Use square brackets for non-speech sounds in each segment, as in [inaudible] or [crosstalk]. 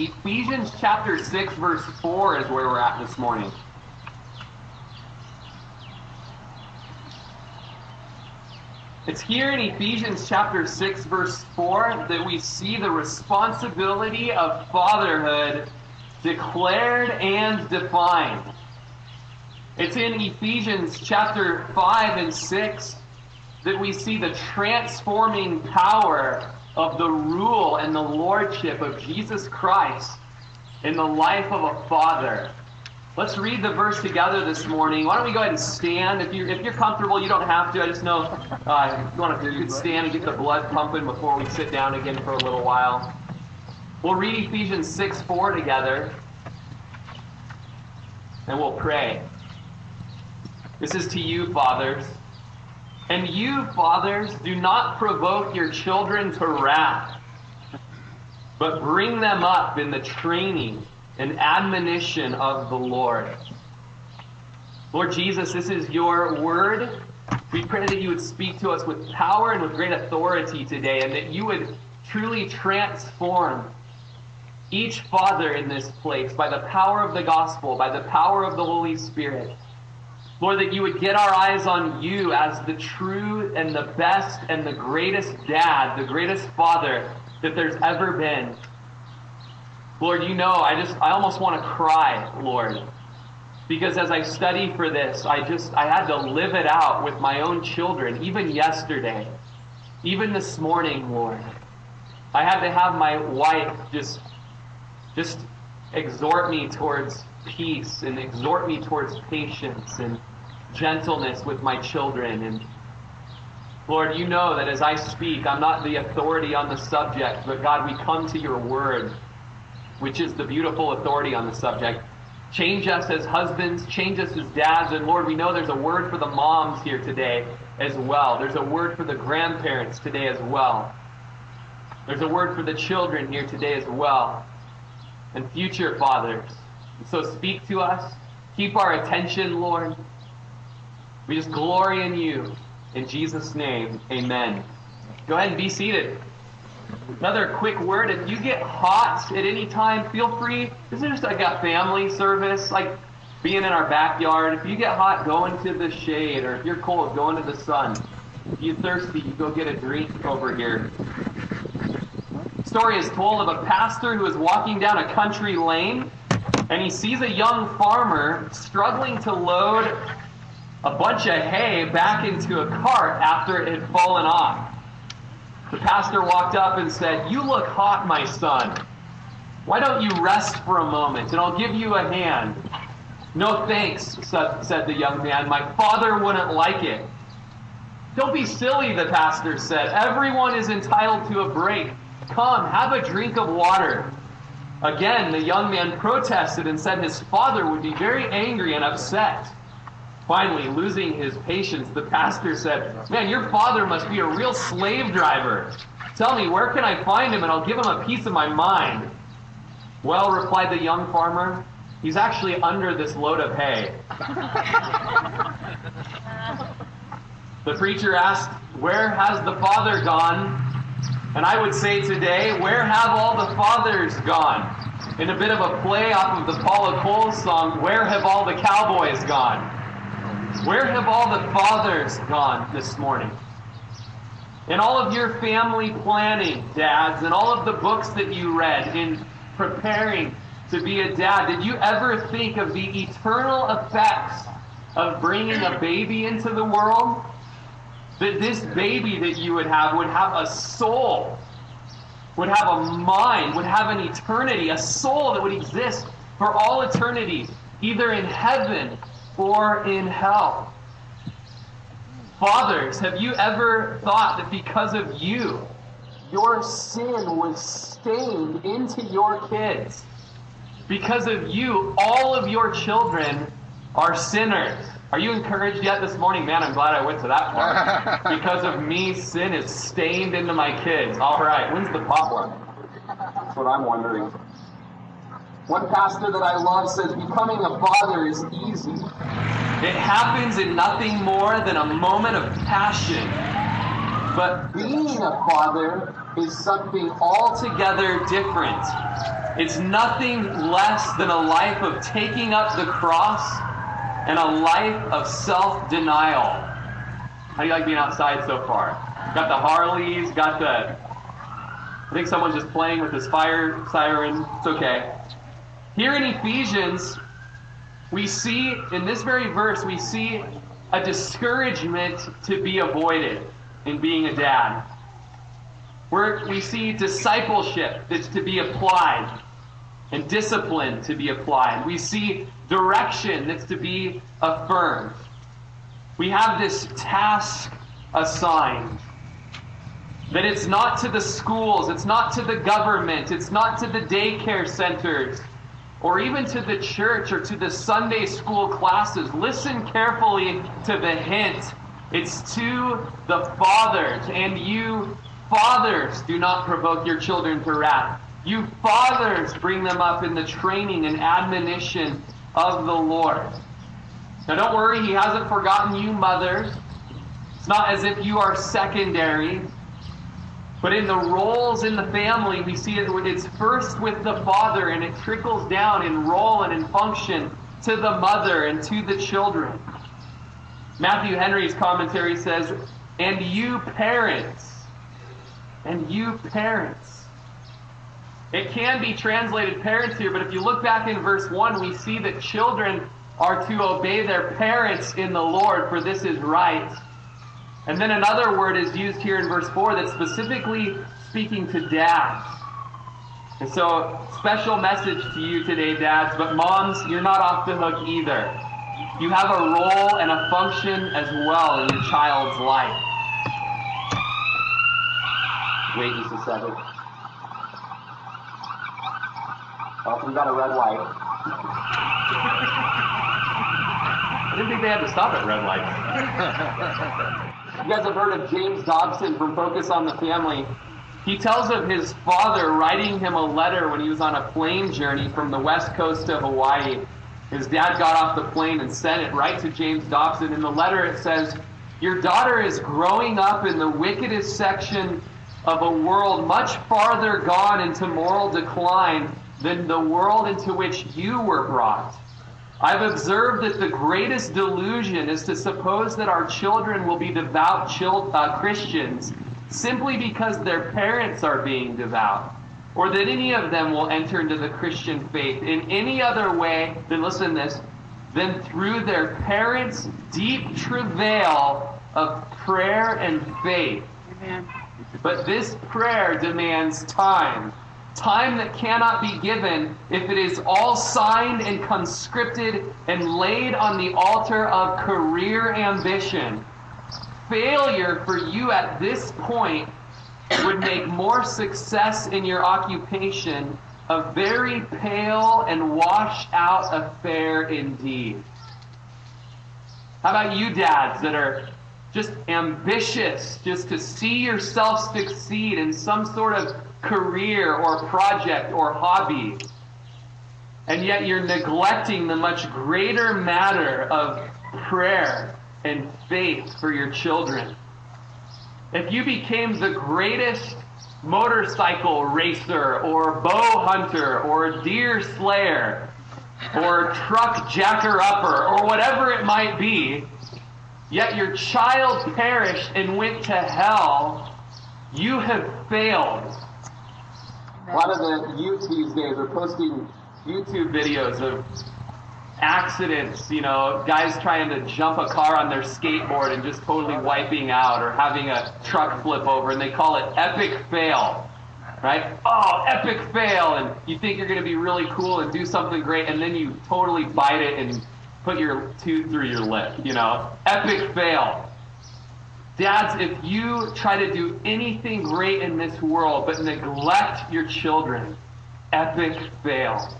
Ephesians chapter 6, verse 4 is where we're at this morning. It's here in Ephesians chapter 6, verse 4, that we see the responsibility of fatherhood declared and defined. It's in Ephesians chapter 5 and 6 that we see the transforming power of the rule and the lordship of Jesus Christ in the life of a father. Let's read the verse together this morning. Why don't we go ahead and stand? If you're, if you're comfortable, you don't have to. I just know uh, you want to stand and get the blood pumping before we sit down again for a little while. We'll read Ephesians 6 4 together, and we'll pray. This is to you, fathers. And you, fathers, do not provoke your children to wrath, but bring them up in the training and admonition of the Lord. Lord Jesus, this is your word. We pray that you would speak to us with power and with great authority today, and that you would truly transform each father in this place by the power of the gospel, by the power of the Holy Spirit. Lord, that you would get our eyes on you as the true and the best and the greatest dad, the greatest father that there's ever been. Lord, you know, I just, I almost want to cry, Lord. Because as I study for this, I just, I had to live it out with my own children, even yesterday, even this morning, Lord. I had to have my wife just, just exhort me towards peace and exhort me towards patience and gentleness with my children. And Lord, you know that as I speak, I'm not the authority on the subject, but God, we come to your word which is the beautiful authority on the subject. Change us as husbands, change us as dads, and Lord, we know there's a word for the moms here today as well. There's a word for the grandparents today as well. There's a word for the children here today as well, and future fathers. So speak to us. Keep our attention, Lord. We just glory in you. In Jesus' name, amen. Go ahead and be seated. Another quick word, if you get hot at any time, feel free. This is just like a family service, like being in our backyard. If you get hot, go into the shade, or if you're cold, go into the sun. If you're thirsty, you go get a drink over here. story is told of a pastor who is walking down a country lane, and he sees a young farmer struggling to load a bunch of hay back into a cart after it had fallen off. The pastor walked up and said, You look hot, my son. Why don't you rest for a moment and I'll give you a hand? No thanks, said the young man. My father wouldn't like it. Don't be silly, the pastor said. Everyone is entitled to a break. Come, have a drink of water. Again, the young man protested and said his father would be very angry and upset. Finally, losing his patience, the pastor said, Man, your father must be a real slave driver. Tell me, where can I find him and I'll give him a piece of my mind? Well, replied the young farmer, he's actually under this load of hay. [laughs] the preacher asked, Where has the father gone? And I would say today, Where have all the fathers gone? In a bit of a play off of the Paula Cole song, Where have all the cowboys gone? Where have all the fathers gone this morning? In all of your family planning, dads, and all of the books that you read in preparing to be a dad, did you ever think of the eternal effects of bringing a baby into the world? That this baby that you would have would have a soul, would have a mind, would have an eternity, a soul that would exist for all eternity, either in heaven or in hell. Fathers, have you ever thought that because of you, your sin was stained into your kids? Because of you, all of your children are sinners. Are you encouraged yet this morning? Man, I'm glad I went to that part. [laughs] because of me, sin is stained into my kids. All right, when's the popcorn? That's what I'm wondering. One pastor that I love says becoming a father is easy. It happens in nothing more than a moment of passion. But being a father is something altogether different. It's nothing less than a life of taking up the cross and a life of self denial. How do you like being outside so far? Got the Harleys, got the. I think someone's just playing with this fire siren. It's okay. Here in Ephesians, we see, in this very verse, we see a discouragement to be avoided in being a dad. Where we see discipleship that's to be applied and discipline to be applied. We see direction that's to be affirmed. We have this task assigned. That it's not to the schools, it's not to the government, it's not to the daycare centers, or even to the church or to the Sunday school classes. Listen carefully to the hint. It's to the fathers, and you fathers do not provoke your children to wrath. You fathers bring them up in the training and admonition of the Lord. Now don't worry, he hasn't forgotten you mothers. It's not as if you are secondary. But in the roles in the family, we see it, it's first with the father and it trickles down in role and in function to the mother and to the children. Matthew Henry's commentary says, And you parents, and you parents. It can be translated parents here, but if you look back in verse 1, we see that children are to obey their parents in the Lord, for this is right. And then another word is used here in verse 4 that's specifically speaking to dads. And so, special message to you today, dads, but moms, you're not off the hook either. You have a role and a function as well in your child's life. Wait just a second. Oh, we got a red light. I didn't think they had to stop at red lights. You guys have heard of James Dobson from Focus on the Family. He tells of his father writing him a letter when he was on a plane journey from the west coast to Hawaii. His dad got off the plane and sent it right to James Dobson. In the letter, it says, Your daughter is growing up in the wickedest section of a world much farther gone into moral decline than the world into which you were brought. I've observed that the greatest delusion is to suppose that our children will be devout chil- uh, Christians simply because their parents are being devout, or that any of them will enter into the Christian faith in any other way than, listen to this, than through their parents' deep travail of prayer and faith. Amen. But this prayer demands time time that cannot be given if it is all signed and conscripted and laid on the altar of career ambition. Failure for you at this point would make more success in your occupation a very pale and washed out affair indeed. How about you, dads, that are just ambitious, just to see yourself succeed in some sort of career or project or hobby. And yet you're neglecting the much greater matter of prayer and faith for your children. If you became the greatest motorcycle racer or bow hunter or deer slayer or truck jacker upper or whatever it might be, yet your child perished and went to hell, you have failed a lot of the youth these days are posting YouTube videos of accidents, you know, guys trying to jump a car on their skateboard and just totally wiping out or having a truck flip over and they call it epic fail. Right? Oh, epic fail and you think you're going to be really cool and do something great and then you totally bite it and put your tooth through your lip, you know? Epic fail. Dads, if you try to do anything great in this world but neglect your children, epic fail.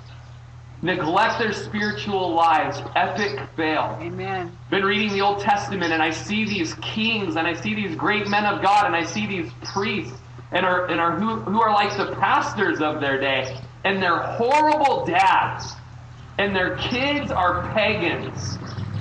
Neglect their spiritual lives, epic fail. Amen. Been reading the Old Testament and I see these kings and I see these great men of God and I see these priests and are and are who, who are like the pastors of their day and they're horrible dads and their kids are pagans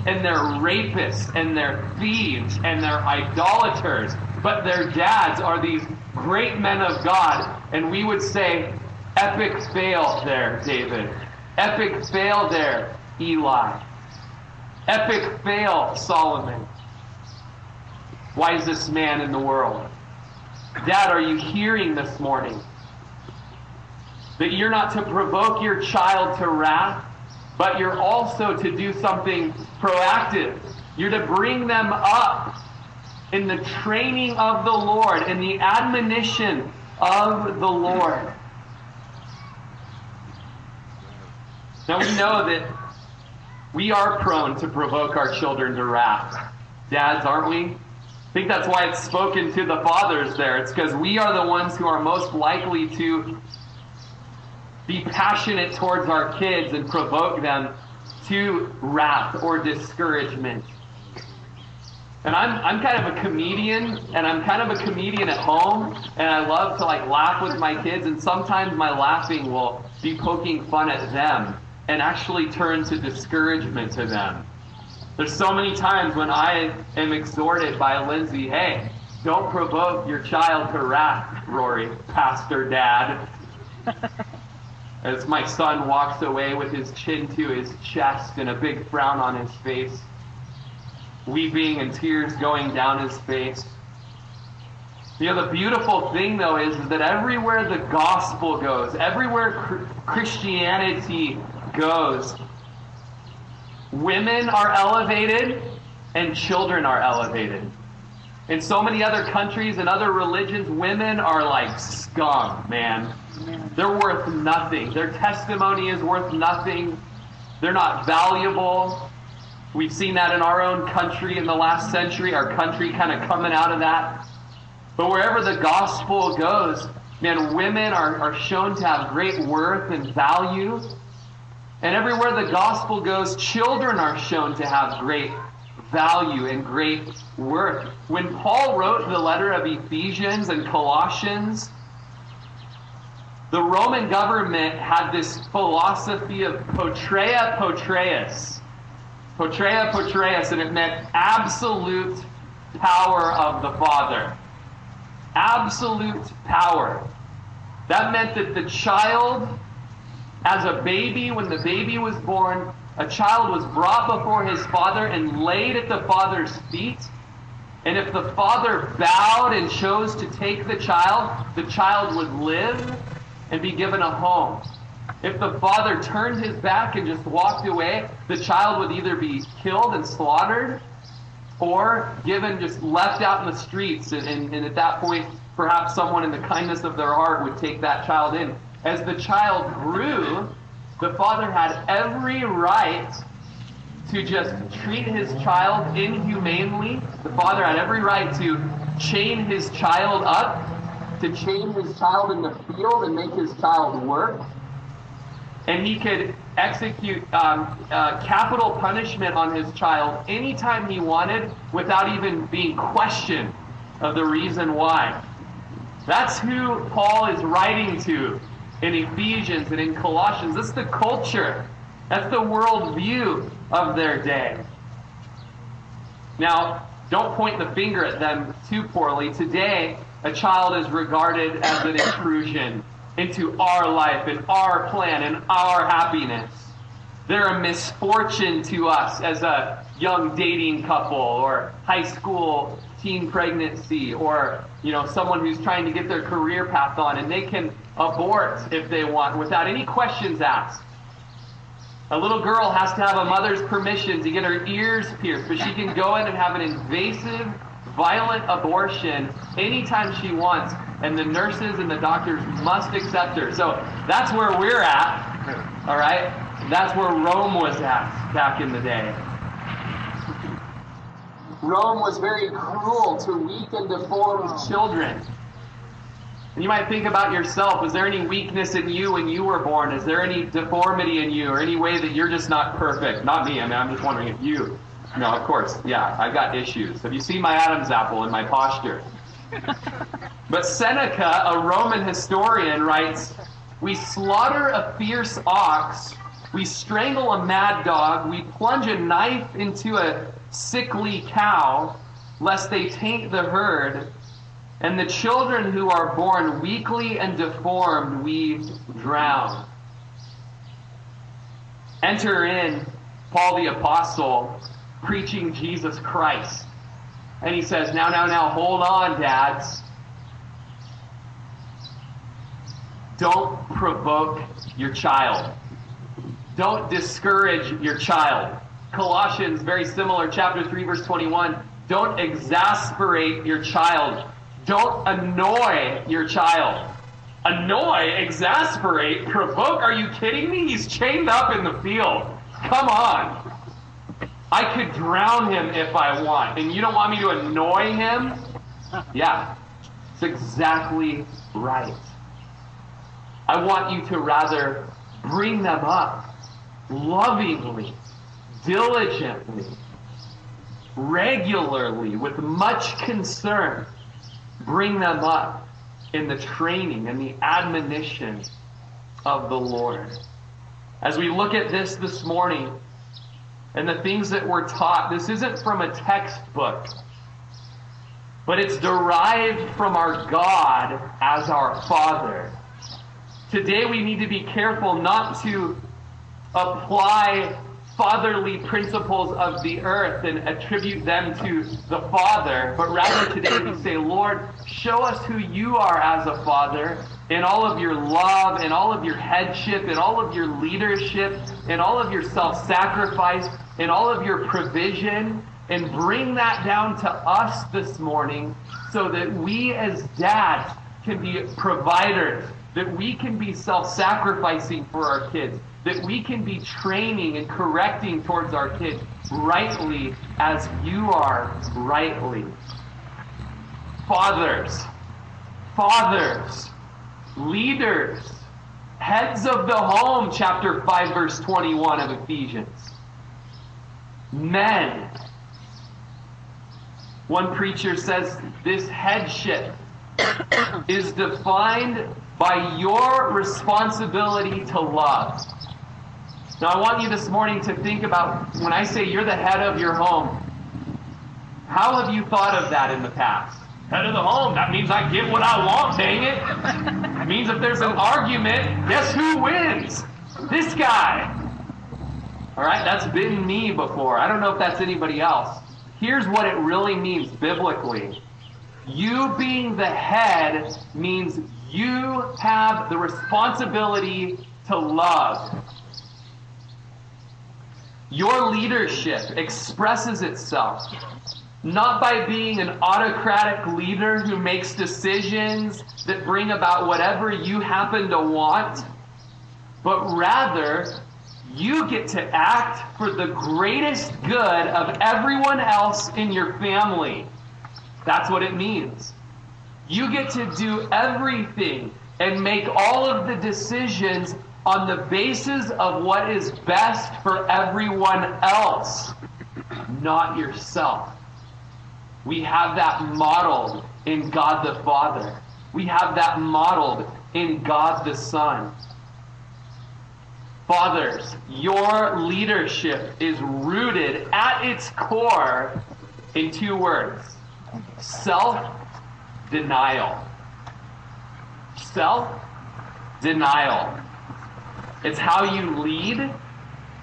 and they're rapists and they're thieves and they're idolaters, but their dads are these great men of God, and we would say, epic fail there, David. Epic fail there, Eli. Epic fail, Solomon. Wisest man in the world. Dad, are you hearing this morning? That you're not to provoke your child to wrath, but you're also to do something proactive. You're to bring them up in the training of the Lord, in the admonition of the Lord. Now we know that we are prone to provoke our children to wrath. Dads, aren't we? I think that's why it's spoken to the fathers there. It's because we are the ones who are most likely to be passionate towards our kids and provoke them to wrath or discouragement. And I'm, I'm kind of a comedian, and I'm kind of a comedian at home, and I love to like laugh with my kids, and sometimes my laughing will be poking fun at them and actually turn to discouragement to them. There's so many times when I am exhorted by Lindsay, hey, don't provoke your child to wrath, Rory, pastor dad. [laughs] As my son walks away with his chin to his chest and a big frown on his face, weeping and tears going down his face. You know, the beautiful thing, though, is, that everywhere the gospel goes, everywhere Christianity goes, women are elevated and children are elevated. In so many other countries and other religions, women are like scum, man. They're worth nothing. Their testimony is worth nothing. They're not valuable. We've seen that in our own country in the last century, our country kind of coming out of that. But wherever the gospel goes, man, women are, are shown to have great worth and value. And everywhere the gospel goes, children are shown to have great value and great worth. When Paul wrote the letter of Ephesians and Colossians, the Roman government had this philosophy of patria potestas. Patria potestas, and it meant absolute power of the Father. Absolute power. That meant that the child as a baby, when the baby was born, a child was brought before his father and laid at the father's feet. And if the father bowed and chose to take the child, the child would live and be given a home. If the father turned his back and just walked away, the child would either be killed and slaughtered or given just left out in the streets. And, and, and at that point, perhaps someone in the kindness of their heart would take that child in as the child grew, the father had every right to just treat his child inhumanely. The father had every right to chain his child up, to chain his child in the field and make his child work. And he could execute um, uh, capital punishment on his child anytime he wanted without even being questioned of the reason why. That's who Paul is writing to in Ephesians and in Colossians. That's the culture. That's the worldview of their day. Now, don't point the finger at them too poorly. Today, a child is regarded as an intrusion into our life and our plan and our happiness. They're a misfortune to us as a young dating couple or high school teen pregnancy or you know someone who's trying to get their career path on and they can abort if they want without any questions asked. A little girl has to have a mother's permission to get her ears pierced but she can go in and have an invasive violent abortion anytime she wants and the nurses and the doctors must accept her. So that's where we're at all right? That's where rome was at back in the day Rome was very cruel to weak and deformed oh. children. And you might think about yourself was there any weakness in you when you were born? Is there any deformity in you or any way that you're just not perfect? Not me, I mean, I'm just wondering if you. No, of course, yeah, I've got issues. Have you seen my Adam's apple and my posture? [laughs] but Seneca, a Roman historian, writes We slaughter a fierce ox, we strangle a mad dog, we plunge a knife into a sickly cow, lest they taint the herd, And the children who are born weakly and deformed, we drown. Enter in Paul the Apostle preaching Jesus Christ. And he says, Now, now, now, hold on, dads. Don't provoke your child. Don't discourage your child. Colossians, very similar, chapter 3, verse 21. Don't exasperate your child. Don't annoy your child. Annoy, exasperate, provoke. Are you kidding me? He's chained up in the field. Come on. I could drown him if I want. And you don't want me to annoy him? Yeah, it's exactly right. I want you to rather bring them up lovingly, diligently, regularly, with much concern. Bring them up in the training and the admonition of the Lord. As we look at this this morning and the things that we're taught, this isn't from a textbook, but it's derived from our God as our Father. Today we need to be careful not to apply fatherly principles of the earth and attribute them to the Father, but rather today we say, Lord, show us who you are as a Father in all of your love, in all of your headship, in all of your leadership, in all of your self sacrifice, in all of your provision, and bring that down to us this morning so that we as dads can be providers that we can be self sacrificing for our kids, that we can be training and correcting towards our kids rightly as you are rightly. Fathers, fathers, leaders, heads of the home, chapter 5, verse 21 of Ephesians. Men. One preacher says this headship is defined by your responsibility to love. Now, I want you this morning to think about when I say you're the head of your home, how have you thought of that in the past? Head of the home, that means I get what I want, dang it. It means if there's an argument, guess who wins? This guy. All right, that's been me before. I don't know if that's anybody else. Here's what it really means biblically you being the head means you have the responsibility to love. Your leadership expresses itself not by being an autocratic leader who makes decisions that bring about whatever you happen to want, but rather you get to act for the greatest good of everyone else in your family. That's what it means. You get to do everything and make all of the decisions on the basis of what is best for everyone else, not yourself. We have that modeled in God the Father. We have that modeled in God the Son. Fathers, your leadership is rooted at its core in two words self denial. Self denial. It's how you lead.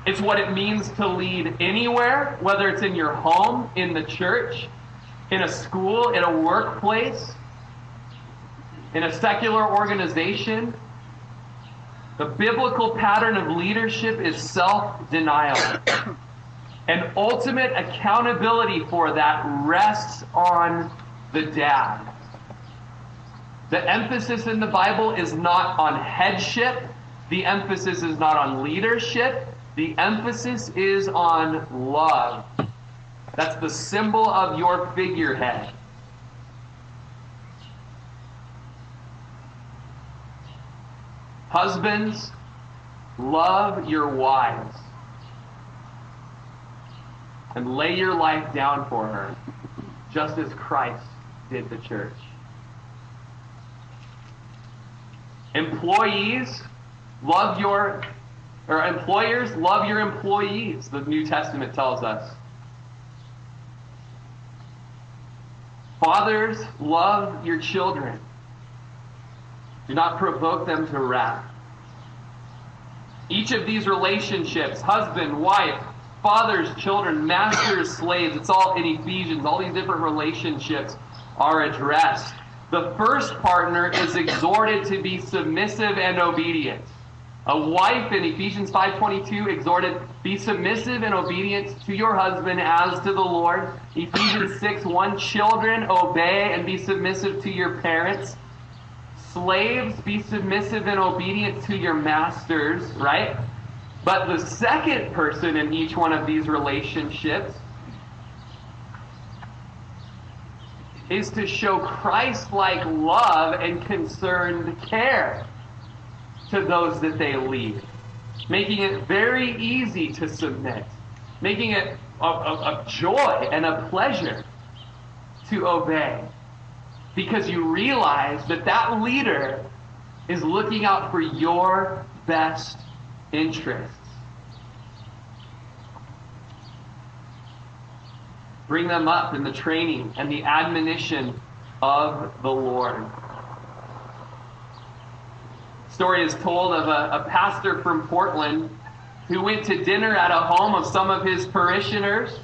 It's what it means to lead anywhere, whether it's in your home, in the church, in a school, in a workplace, in a secular organization. The biblical pattern of leadership is self denial. [coughs] and ultimate accountability for that rests on the dad. The emphasis in the Bible is not on headship, the emphasis is not on leadership, the emphasis is on love. That's the symbol of your figurehead. Husbands, love your wives and lay your life down for her, just as Christ did the church. Employees, love your, or employers, love your employees, the New Testament tells us. Fathers, love your children. Do not provoke them to wrath. Each of these relationships, husband, wife, fathers, children, masters, [coughs] slaves, it's all in Ephesians, all these different relationships are addressed. The first partner is exhorted to be submissive and obedient. A wife in Ephesians 5:22 exhorted, "Be submissive and obedient to your husband as to the Lord." Ephesians 6:1, "Children, obey and be submissive to your parents." Slaves, be submissive and obedient to your masters, right? But the second person in each one of these relationships is to show Christ like love and concerned care to those that they lead, making it very easy to submit, making it a, a, a joy and a pleasure to obey. Because you realize that that leader is looking out for your best interests. Bring them up in the training and the admonition of the Lord. Story is told of a, a pastor from Portland who went to dinner at a home of some of his parishioners.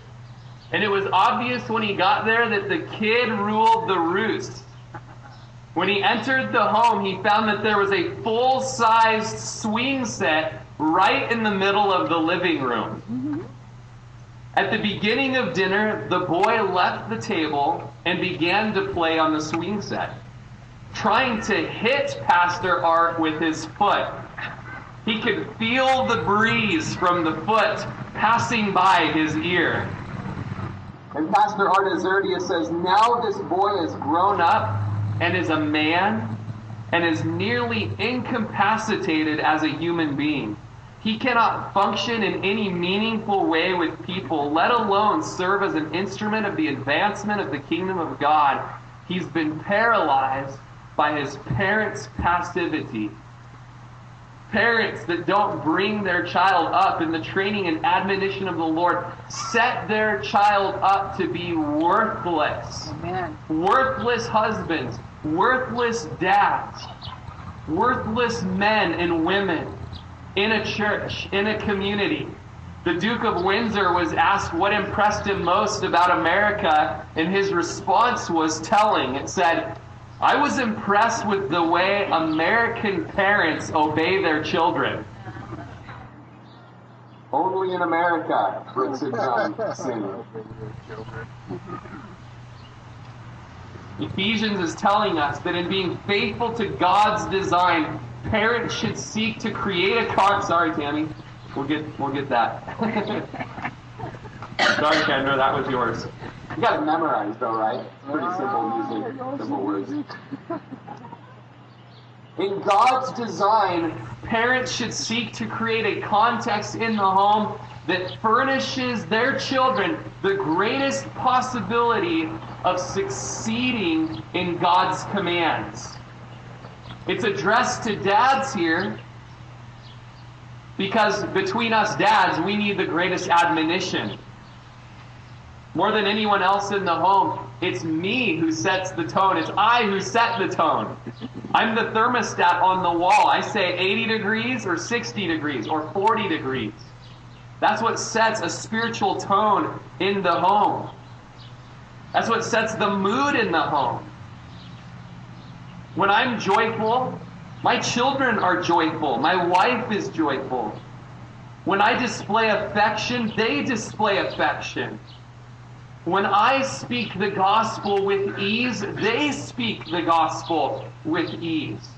And it was obvious when he got there that the kid ruled the roost. When he entered the home, he found that there was a full sized swing set right in the middle of the living room. At the beginning of dinner, the boy left the table and began to play on the swing set, trying to hit Pastor Art with his foot. He could feel the breeze from the foot passing by his ear. And Pastor Art Azurdia says, Now this boy is grown up and is a man and is nearly incapacitated as a human being. He cannot function in any meaningful way with people, let alone serve as an instrument of the advancement of the kingdom of God. He's been paralyzed by his parents' passivity. Parents that don't bring their child up in the training and admonition of the Lord set their child up to be worthless. Amen. Worthless husbands, worthless dads, worthless men and women in a church, in a community. The Duke of Windsor was asked what impressed him most about America, and his response was telling. It said, I was impressed with the way American parents obey their children. Only in America, Brooks and Dunn [laughs] sing. Ephesians is telling us that in being faithful to God's design, parents should seek to create a con. Sorry, Tammy. We'll get we'll get that. [laughs] Sorry, Kendra, that was yours. You got it memorized, though, right? It's pretty simple music, simple words. In God's design, parents should seek to create a context in the home that furnishes their children the greatest possibility of succeeding in God's commands. It's addressed to dads here because between us dads, we need the greatest admonition. More than anyone else in the home, it's me who sets the tone. It's I who set the tone. I'm the thermostat on the wall. I say 80 degrees or 60 degrees or 40 degrees. That's what sets a spiritual tone in the home. That's what sets the mood in the home. When I'm joyful, my children are joyful. My wife is joyful. When I display affection, they display affection. When I speak the gospel with ease, they speak the gospel with ease.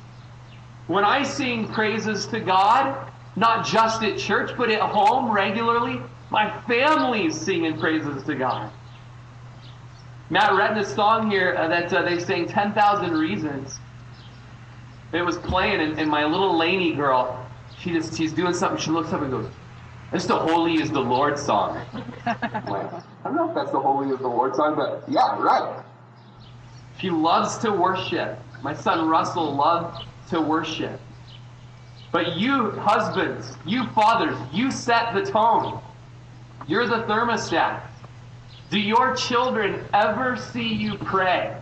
When I sing praises to God, not just at church, but at home regularly, my family's singing praises to God. Matt read this song here uh, that uh, they sang 10,000 Reasons. It was playing, and, and my little Laney girl, she just she's doing something. She looks up and goes, "It's the Holy is the Lord song." like, [laughs] I don't know if that's the Holy is the Lord song, but yeah, right. She loves to worship. My son Russell loved to worship. But you, husbands, you fathers, you set the tone. You're the thermostat. Do your children ever see you pray?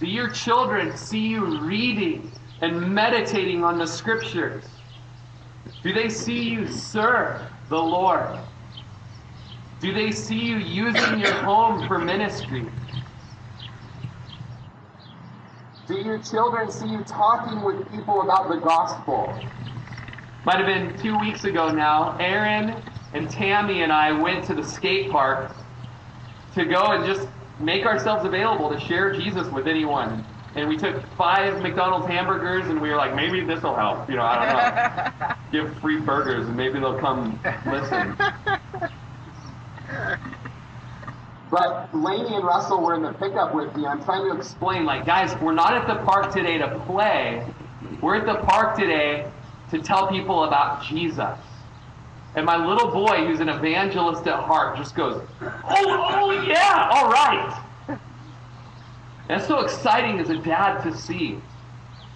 Do your children see you reading and meditating on the scriptures? Do they see you serve the Lord? Do they see you using your home for ministry? Do your children see you talking with people about the gospel? Might have been two weeks ago now. Aaron and Tammy and I went to the skate park to go and just make ourselves available to share Jesus with anyone. And we took five McDonald's hamburgers and we were like, maybe this will help. You know, I don't know. [laughs] Give free burgers and maybe they'll come listen. But Laney and Russell were in the pickup with me. I'm trying to explain, like, guys, we're not at the park today to play. We're at the park today to tell people about Jesus. And my little boy, who's an evangelist at heart, just goes, Oh, oh yeah, all right. That's so exciting as a dad to see.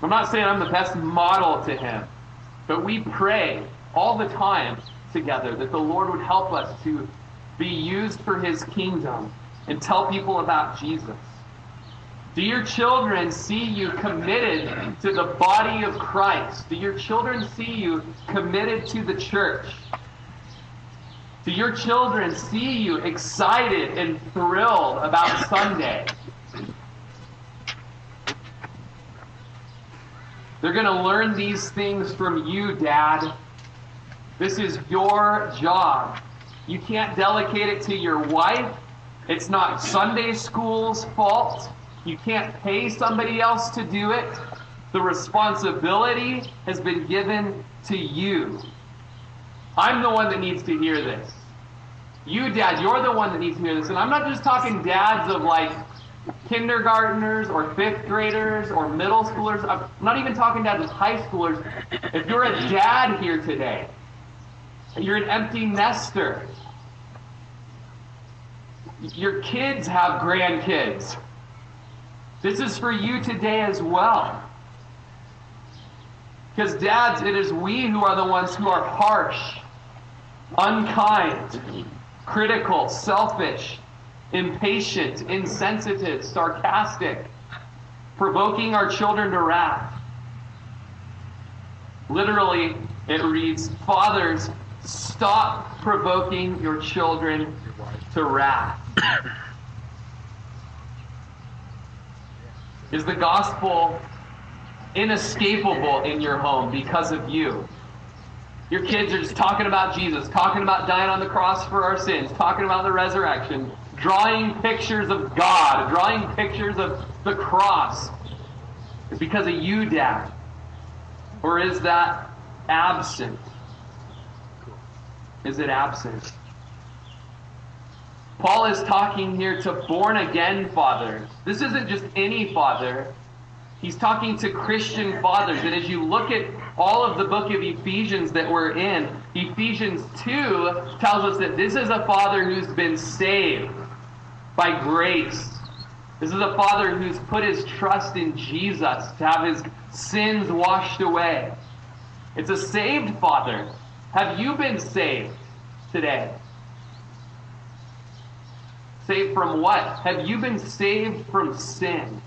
I'm not saying I'm the best model to him, but we pray all the time together that the Lord would help us to be used for his kingdom and tell people about Jesus. Do your children see you committed to the body of Christ? Do your children see you committed to the church? Do your children see you excited and thrilled about Sunday? They're going to learn these things from you, Dad. This is your job. You can't delegate it to your wife. It's not Sunday school's fault. You can't pay somebody else to do it. The responsibility has been given to you. I'm the one that needs to hear this. You, Dad, you're the one that needs to hear this. And I'm not just talking dads of like kindergartners or fifth graders or middle schoolers. I'm not even talking dads of high schoolers. If you're a dad here today, you're an empty nester. Your kids have grandkids. This is for you today as well. Because, dads, it is we who are the ones who are harsh, unkind, critical, selfish, impatient, insensitive, sarcastic, provoking our children to wrath. Literally, it reads Fathers, stop provoking your children to wrath. Is the gospel inescapable in your home because of you? Your kids are just talking about Jesus, talking about dying on the cross for our sins, talking about the resurrection, drawing pictures of God, drawing pictures of the cross. is because of you, Dad. Or is that absent? Is it absent? Paul is talking here to born again fathers. This isn't just any father. He's talking to Christian fathers. And as you look at all of the book of Ephesians that we're in, Ephesians 2 tells us that this is a father who's been saved by grace. This is a father who's put his trust in Jesus to have his sins washed away. It's a saved father. Have you been saved today? Saved from what? Have you been saved from sin?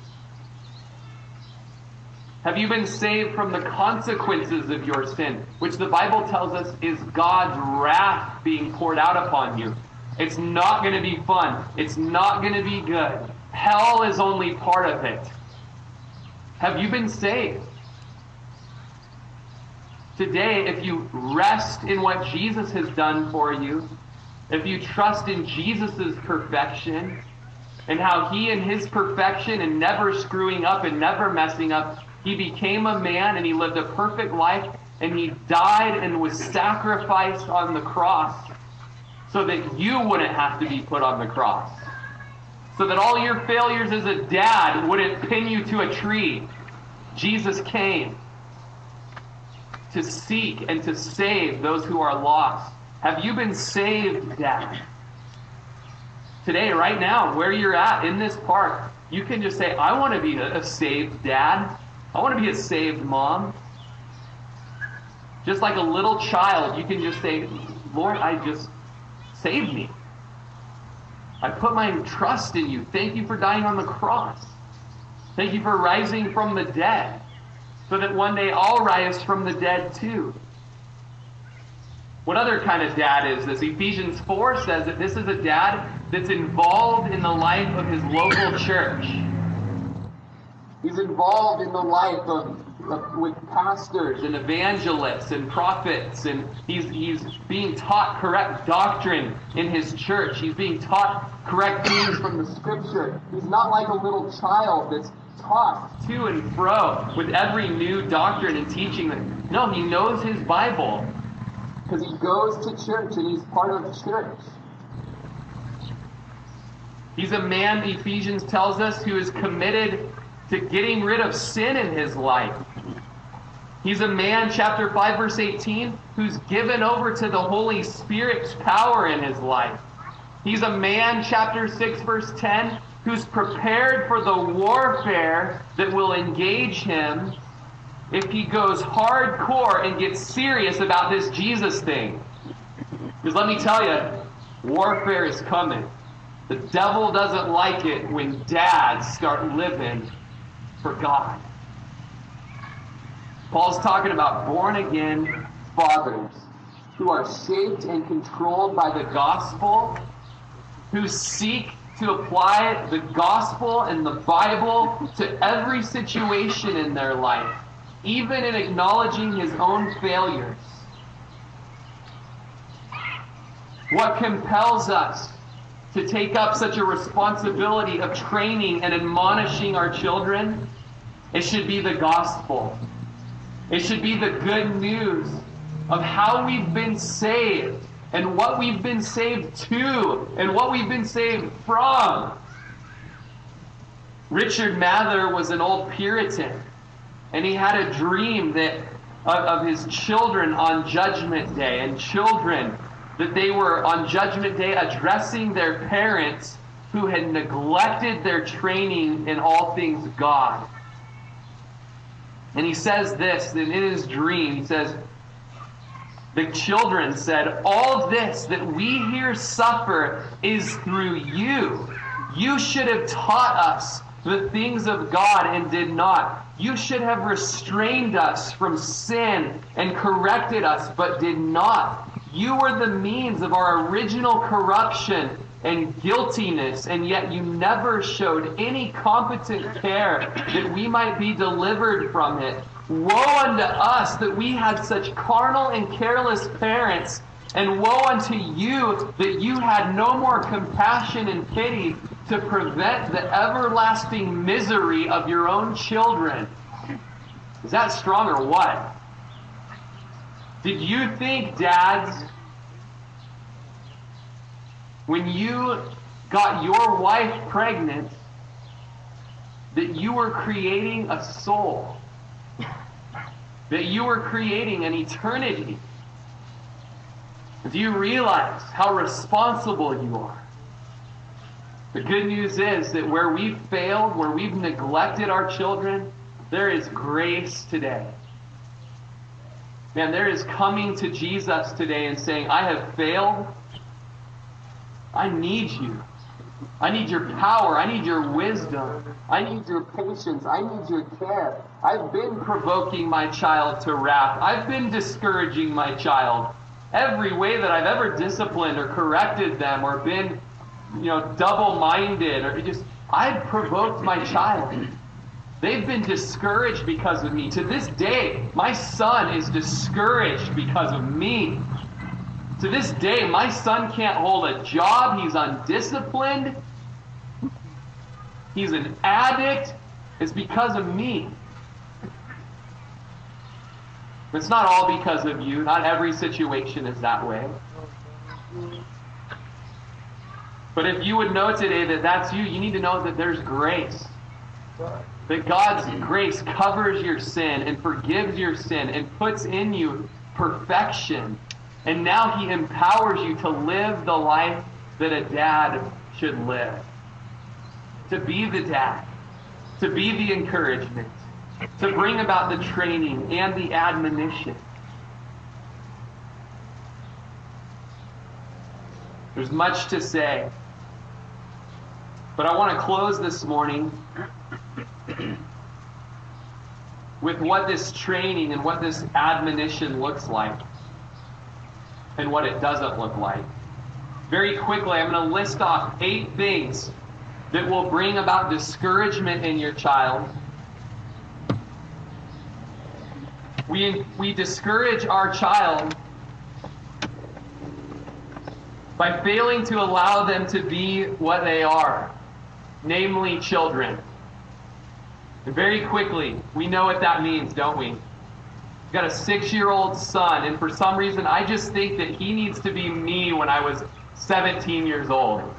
Have you been saved from the consequences of your sin, which the Bible tells us is God's wrath being poured out upon you? It's not going to be fun. It's not going to be good. Hell is only part of it. Have you been saved? Today, if you rest in what Jesus has done for you, if you trust in Jesus' perfection and how he and his perfection and never screwing up and never messing up, he became a man and he lived a perfect life and he died and was sacrificed on the cross so that you wouldn't have to be put on the cross. So that all your failures as a dad wouldn't pin you to a tree. Jesus came to seek and to save those who are lost. Have you been saved, Dad? Today, right now, where you're at in this park, you can just say, I want to be a, a saved dad. I want to be a saved mom. Just like a little child, you can just say, Lord, I just save me. I put my trust in you. Thank you for dying on the cross. Thank you for rising from the dead so that one day I'll rise from the dead too. What other kind of dad is this? Ephesians 4 says that this is a dad that's involved in the life of his local church. He's involved in the life of, with pastors and evangelists and prophets, and he's he's being taught correct doctrine in his church. He's being taught correct things from the scripture. He's not like a little child that's tossed to and fro with every new doctrine and teaching. No, he knows his Bible because he goes to church and he's part of the church. He's a man, Ephesians tells us, who is committed to getting rid of sin in his life. He's a man, chapter 5, verse 18, who's given over to the Holy Spirit's power in his life. He's a man, chapter 6, verse 10, who's prepared for the warfare that will engage him if he goes hardcore and gets serious about this Jesus thing. Because let me tell you, warfare is coming. The devil doesn't like it when dads start living for God. Paul's talking about born again fathers who are shaped and controlled by the gospel, who seek to apply the gospel and the Bible to every situation in their life even in acknowledging his own failures. What compels us to take up such a responsibility of training and admonishing our children? It should be the gospel. It should be the good news of how we've been saved and what we've been saved to and what we've been saved from. Richard Mather was an old Puritan and he had a dream that of, of his children on Judgment Day, and children that they were on Judgment Day addressing their parents who had neglected their training in all things God. And he says this, that in his dream, he says, the children said, All this that we here suffer is through you. You should have taught us the things of God and did not. You should have restrained us from sin and corrected us, but did not. You were the means of our original corruption and guiltiness, and yet you never showed any competent care that we might be delivered from it. Woe unto us that we had such carnal and careless parents, and woe unto you that you had no more compassion and pity to prevent the everlasting misery of your own children. Is that strong or what? Did you think, dads, when you got your wife pregnant, that you were creating a soul? That you were creating an eternity? Do you realize how responsible you are? The good news is that where we've failed, where we've neglected our children, there is grace today. Man, there is coming to Jesus today and saying, I have failed. I need you. I need your power. I need your wisdom. I need your patience. I need your care. I've been provoking my child to wrath. I've been discouraging my child. Every way that I've ever disciplined or corrected them or been you know, double-minded or just I've provoked my child. They've been discouraged because of me. To this day, my son is discouraged because of me. To this day, my son can't hold a job. He's undisciplined. He's an addict. It's because of me. It's not all because of you. Not every situation is that way. But if you would know today that that's you, you need to know that there's grace. That God's grace covers your sin and forgives your sin and puts in you perfection. And now He empowers you to live the life that a dad should live. To be the dad, to be the encouragement, to bring about the training and the admonition. There's much to say. But I want to close this morning with what this training and what this admonition looks like and what it doesn't look like. Very quickly, I'm going to list off eight things that will bring about discouragement in your child. We, we discourage our child by failing to allow them to be what they are, namely children. And very quickly, we know what that means, don't we? We've got a six year old son, and for some reason, I just think that he needs to be me when I was 17 years old.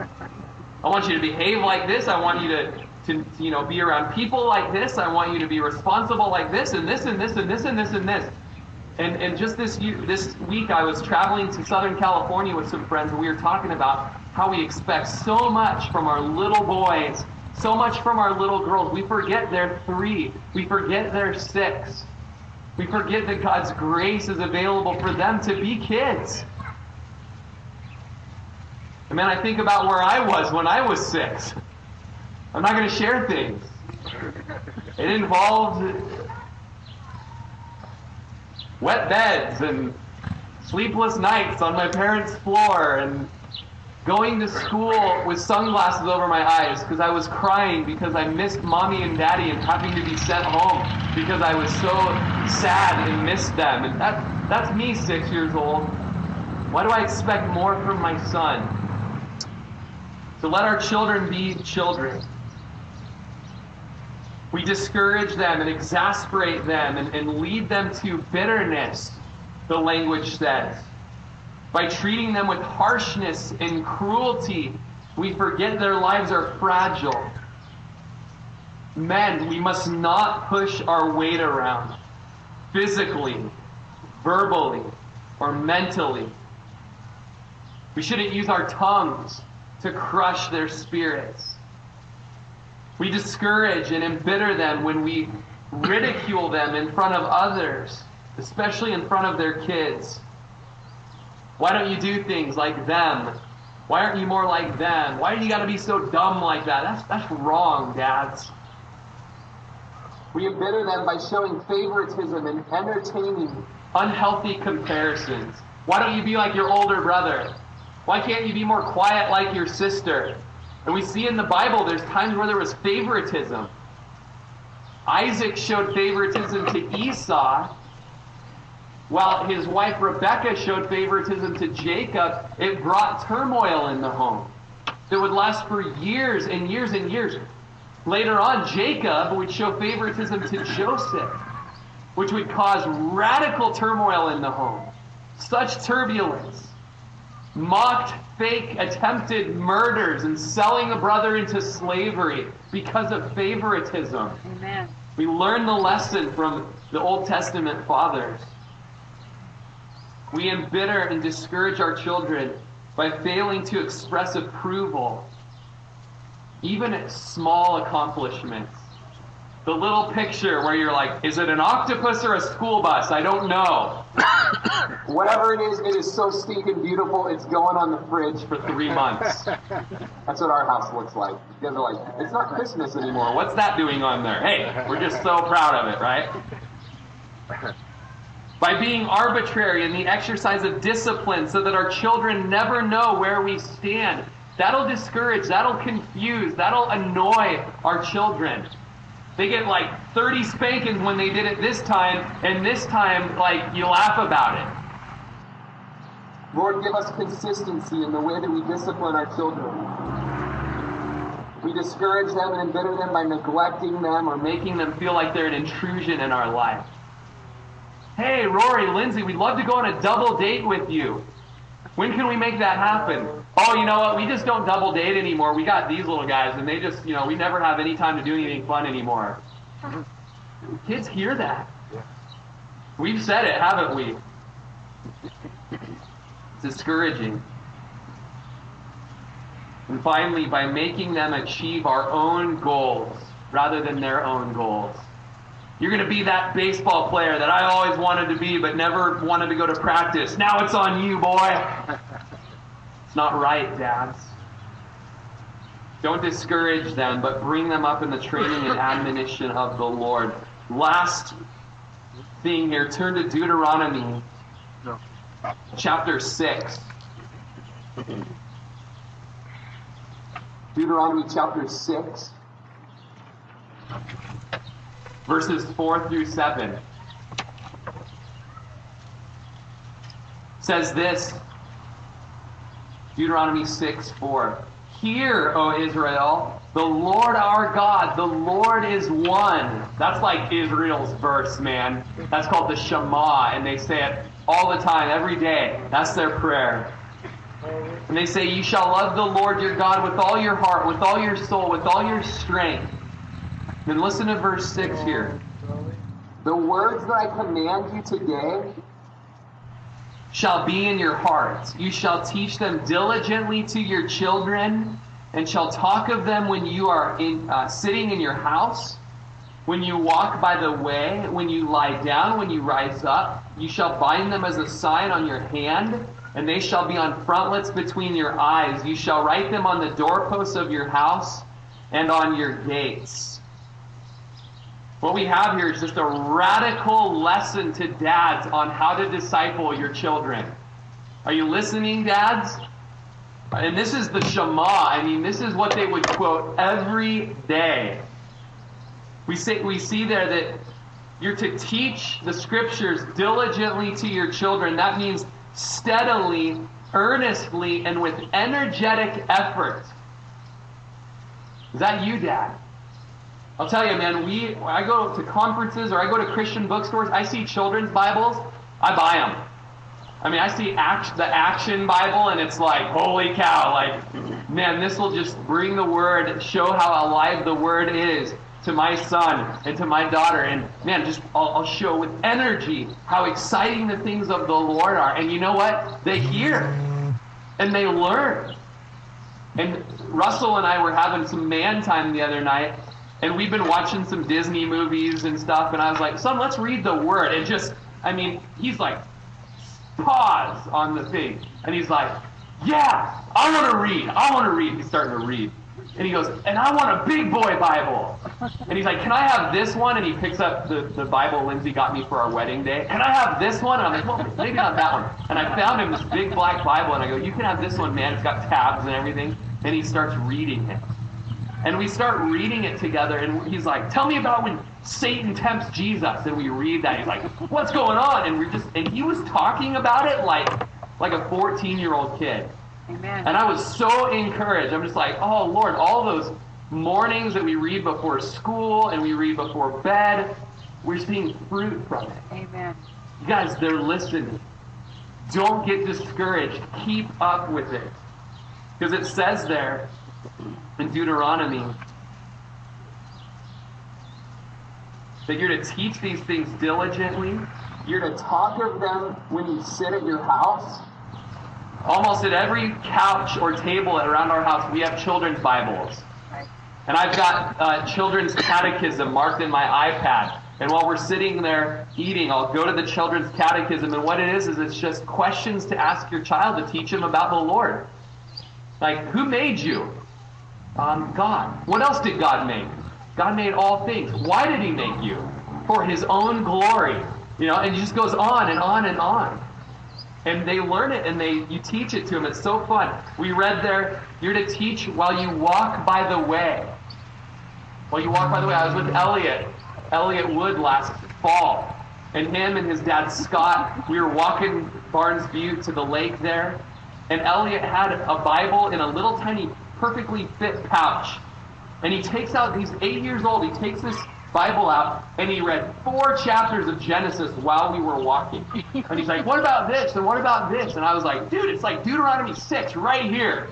I want you to behave like this. I want you to, to you know, be around people like this. I want you to be responsible like this, and this, and this, and this, and this, and this. And, and just this, this week, I was traveling to Southern California with some friends, and we were talking about how we expect so much from our little boys so much from our little girls. We forget they're three. We forget they're six. We forget that God's grace is available for them to be kids. And man, I think about where I was when I was six. I'm not going to share things. It involved wet beds and sleepless nights on my parents' floor and going to school with sunglasses over my eyes because I was crying because I missed mommy and daddy and having to be sent home because I was so sad and missed them. And that, that's me, six years old. Why do I expect more from my son? To let our children be children. We discourage them and exasperate them and, and lead them to bitterness, the language says. By treating them with harshness and cruelty, we forget their lives are fragile. Men, we must not push our weight around physically, verbally, or mentally. We shouldn't use our tongues to crush their spirits. We discourage and embitter them when we ridicule them in front of others, especially in front of their kids. Why don't you do things like them? Why aren't you more like them? Why do you got to be so dumb like that? That's, that's wrong, dads. We embitter them by showing favoritism and entertaining unhealthy comparisons. Why don't you be like your older brother? Why can't you be more quiet like your sister? And we see in the Bible there's times where there was favoritism. Isaac showed favoritism to Esau, while his wife Rebecca showed favoritism to Jacob, it brought turmoil in the home that would last for years and years and years. Later on, Jacob would show favoritism to Joseph, which would cause radical turmoil in the home. Such turbulence. Mocked, fake, attempted murders and selling a brother into slavery because of favoritism. Amen. We learn the lesson from the Old Testament fathers. We embitter and discourage our children by failing to express approval, even at small accomplishments. The little picture where you're like, is it an octopus or a school bus? I don't know. [coughs] Whatever it is, it is so stinking beautiful, it's going on the fridge for three months. [laughs] That's what our house looks like. You guys are like, it's not Christmas anymore. What's that doing on there? Hey, we're just so proud of it, right? [laughs] by being arbitrary in the exercise of discipline so that our children never know where we stand. That'll discourage, that'll confuse, that'll annoy our children. They get like 30 spankings when they did it this time, and this time, like, you laugh about it. Lord, give us consistency in the way that we discipline our children. We discourage them and embitter them by neglecting them or making them feel like they're an intrusion in our life. Hey, Rory, Lindsay, we'd love to go on a double date with you. When can we make that happen? Oh, you know what? We just don't double date anymore. We got these little guys, and they just, you know, we never have any time to do anything fun anymore. Kids hear that. We've said it, haven't we? It's discouraging. And finally, by making them achieve our own goals rather than their own goals. You're going to be that baseball player that I always wanted to be but never wanted to go to practice. Now it's on you, boy. It's not right, dads. Don't discourage them, but bring them up in the training and admonition of the Lord. Last thing here, turn to Deuteronomy chapter 6. Deuteronomy chapter 6, verses 4 through 7. Says this Deuteronomy 6 4. Hear, O Israel, the Lord our God, the Lord is one. That's like Israel's verse, man. That's called the Shema, and they say it all the time, every day. That's their prayer. And they say, You shall love the Lord your God with all your heart, with all your soul, with all your strength. And listen to verse 6 here. The words that I command you today shall be in your hearts. You shall teach them diligently to your children, and shall talk of them when you are in, uh, sitting in your house, when you walk by the way, when you lie down, when you rise up. You shall bind them as a sign on your hand, and they shall be on frontlets between your eyes. You shall write them on the doorposts of your house and on your gates. What we have here is just a radical lesson to dads on how to disciple your children. Are you listening, dads? And this is the Shema. I mean, this is what they would quote every day. We say we see there that you're to teach the scriptures diligently to your children. That means steadily, earnestly, and with energetic effort. Is that you, Dad? I'll tell you, man, we I go to conferences or I go to Christian bookstores, I see children's Bibles, I buy them. I mean, I see act, the Action Bible, and it's like, holy cow, like, man, this will just bring the Word, show how alive the Word is to my son and to my daughter. And man, just I'll, I'll show with energy how exciting the things of the Lord are. And you know what? They hear and they learn. And Russell and I were having some man time the other night, and we've been watching some Disney movies and stuff. And I was like, son, let's read the Word. And just, I mean, he's like, pause on the thing. And he's like, yeah, I want to read. I want to read. He's starting to read. And he goes, and I want a big boy Bible. And he's like, can I have this one? And he picks up the, the Bible Lindsay got me for our wedding day. Can I have this one? And I'm like, well, maybe not that one. And I found him this big black Bible, and I go, you can have this one, man. It's got tabs and everything. And he starts reading it. And we start reading it together, and he's like, tell me about when Satan tempts Jesus. And we read that. He's like, what's going on? And we're just, and he was talking about it like, like a 14 year old kid. Amen. And I was so encouraged. I'm just like, oh Lord, all those mornings that we read before school and we read before bed, we're seeing fruit from it. Amen. You guys, they're listening. Don't get discouraged. Keep up with it. Because it says there in Deuteronomy that you're to teach these things diligently. You're to talk of them when you sit at your house. Almost at every couch or table around our house, we have children's Bibles. And I've got uh, children's catechism marked in my iPad. And while we're sitting there eating, I'll go to the children's catechism. And what it is, is it's just questions to ask your child to teach them about the Lord. Like, who made you? Um, God. What else did God make? God made all things. Why did He make you? For His own glory. You know, and it just goes on and on and on. And they learn it and they you teach it to them. It's so fun. We read there, you're to teach while you walk by the way. While you walk by the way. I was with Elliot, Elliot Wood last fall. And him and his dad Scott, we were walking Barnes Butte to the lake there. And Elliot had a Bible in a little tiny, perfectly fit pouch. And he takes out, he's eight years old, he takes this Bible out and he read four chapters of Genesis while we were walking. And he's like, What about this? And what about this? And I was like, Dude, it's like Deuteronomy 6 right here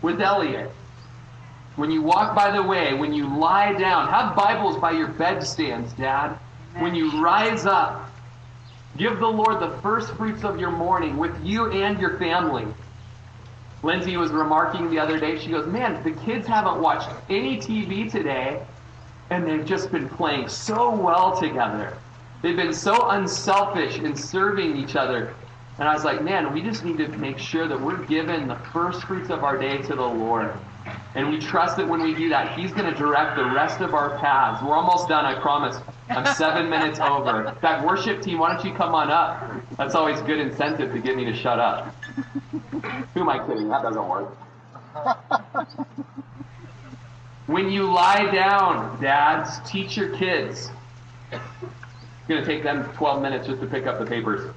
with Elliot. When you walk by the way, when you lie down, have Bibles by your bedstands, Dad. When you rise up, give the Lord the first fruits of your morning with you and your family. Lindsay was remarking the other day, she goes, Man, the kids haven't watched any TV today and they've just been playing so well together. They've been so unselfish in serving each other. And I was like, man, we just need to make sure that we're giving the first fruits of our day to the Lord. And we trust that when we do that, He's going to direct the rest of our paths. We're almost done, I promise. I'm seven [laughs] minutes over. In fact, worship team, why don't you come on up? That's always good incentive to get me to shut up. Who am I kidding? That doesn't work. When you lie down, dads, teach your kids. It's going to take them 12 minutes just to pick up the papers.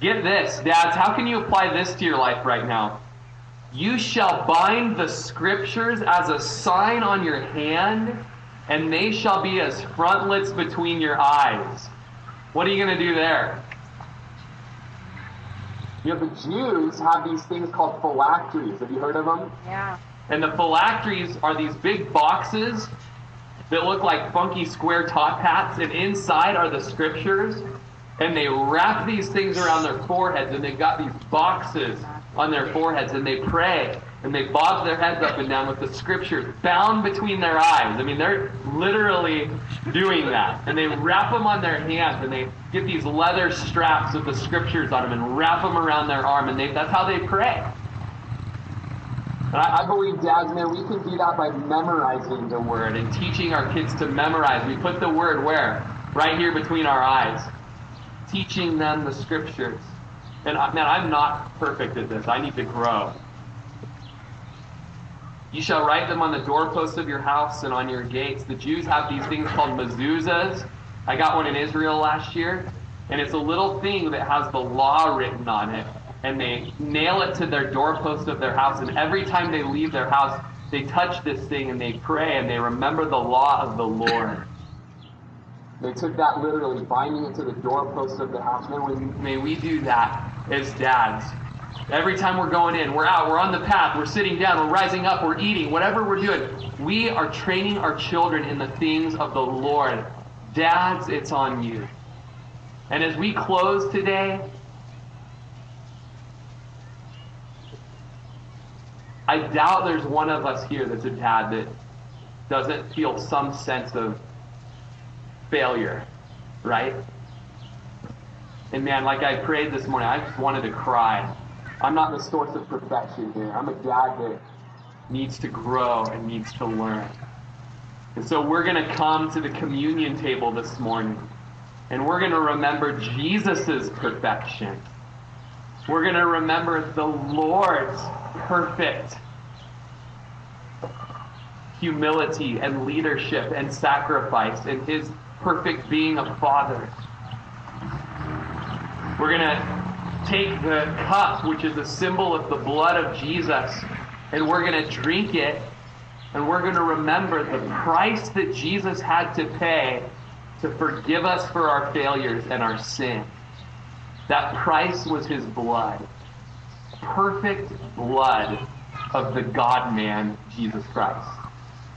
Get this, dads, how can you apply this to your life right now? You shall bind the scriptures as a sign on your hand, and they shall be as frontlets between your eyes. What are you going to do there? You know, the Jews have these things called phylacteries. Have you heard of them? Yeah. And the phylacteries are these big boxes that look like funky square top hats, and inside are the scriptures. And they wrap these things around their foreheads, and they've got these boxes on their foreheads, and they pray, and they bob their heads up and down with the scriptures bound between their eyes. I mean, they're literally doing that. And they wrap them on their hands, and they get these leather straps with the scriptures on them and wrap them around their arm, and they, that's how they pray. And I, I believe, dads, man, we can do that by memorizing the word and teaching our kids to memorize. We put the word where? Right here between our eyes. Teaching them the scriptures. And man, I'm not perfect at this. I need to grow. You shall write them on the doorposts of your house and on your gates. The Jews have these things called mezuzahs. I got one in Israel last year, and it's a little thing that has the law written on it. And they nail it to their doorpost of their house, and every time they leave their house, they touch this thing and they pray and they remember the law of the Lord. They took that literally, binding it to the doorpost of the house. May we, may we do that as dads. Every time we're going in, we're out, we're on the path, we're sitting down, we're rising up, we're eating, whatever we're doing, we are training our children in the things of the Lord. Dads, it's on you. And as we close today, I doubt there's one of us here that's a dad that doesn't feel some sense of failure, right? And man, like I prayed this morning, I just wanted to cry. I'm not the source of perfection here. I'm a dad that needs to grow and needs to learn. And so we're going to come to the communion table this morning and we're going to remember Jesus' perfection. We're going to remember the Lord's perfect humility and leadership and sacrifice and his perfect being a father. We're going to take the cup, which is a symbol of the blood of Jesus, and we're going to drink it, and we're going to remember the price that Jesus had to pay to forgive us for our failures and our sin. That price was his blood. Perfect blood of the God man, Jesus Christ.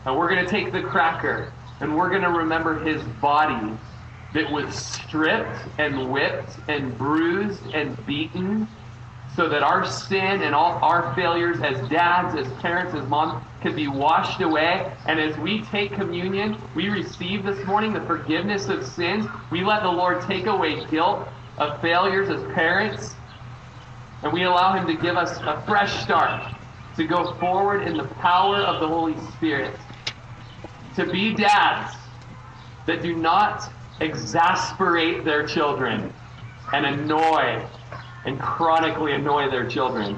And we're going to take the cracker and we're going to remember his body that was stripped and whipped and bruised and beaten so that our sin and all our failures as dads, as parents, as moms could be washed away. And as we take communion, we receive this morning the forgiveness of sins. We let the Lord take away guilt of failures as parents. And we allow him to give us a fresh start to go forward in the power of the Holy Spirit. To be dads that do not exasperate their children and annoy and chronically annoy their children,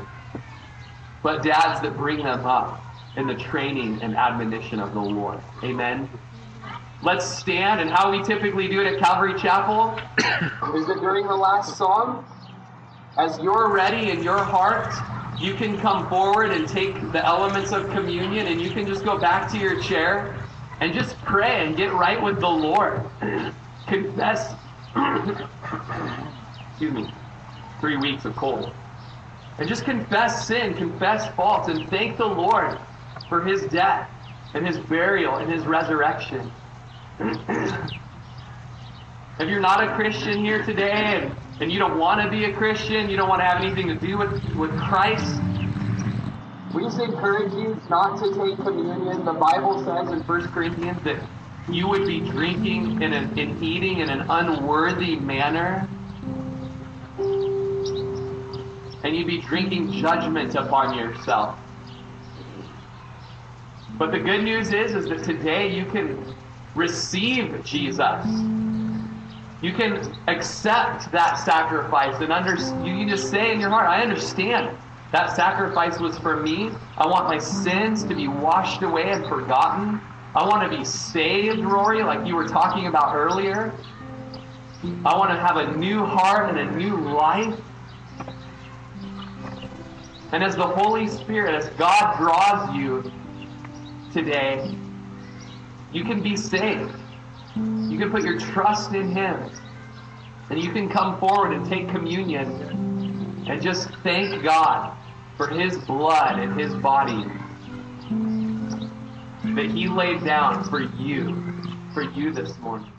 but dads that bring them up in the training and admonition of the Lord. Amen. Let's stand, and how we typically do it at Calvary Chapel [coughs] is that during the last song, as you're ready in your heart, you can come forward and take the elements of communion, and you can just go back to your chair and just pray and get right with the Lord. [coughs] Confess. Excuse me. Three weeks of cold. And just confess sin, confess faults, and thank the Lord for his death and his burial and his resurrection. [clears throat] if you're not a Christian here today and, and you don't want to be a Christian, you don't want to have anything to do with, with Christ, we just encourage you not to take communion. The Bible says in 1 Corinthians that you would be drinking and, and eating in an unworthy manner. and you'd be drinking judgment upon yourself. But the good news is, is that today you can receive Jesus. You can accept that sacrifice and under, you can just say in your heart, I understand. That sacrifice was for me. I want my sins to be washed away and forgotten. I want to be saved, Rory, like you were talking about earlier. I want to have a new heart and a new life. And as the Holy Spirit, as God draws you today, you can be saved. You can put your trust in Him. And you can come forward and take communion and just thank God for His blood and His body that He laid down for you, for you this morning.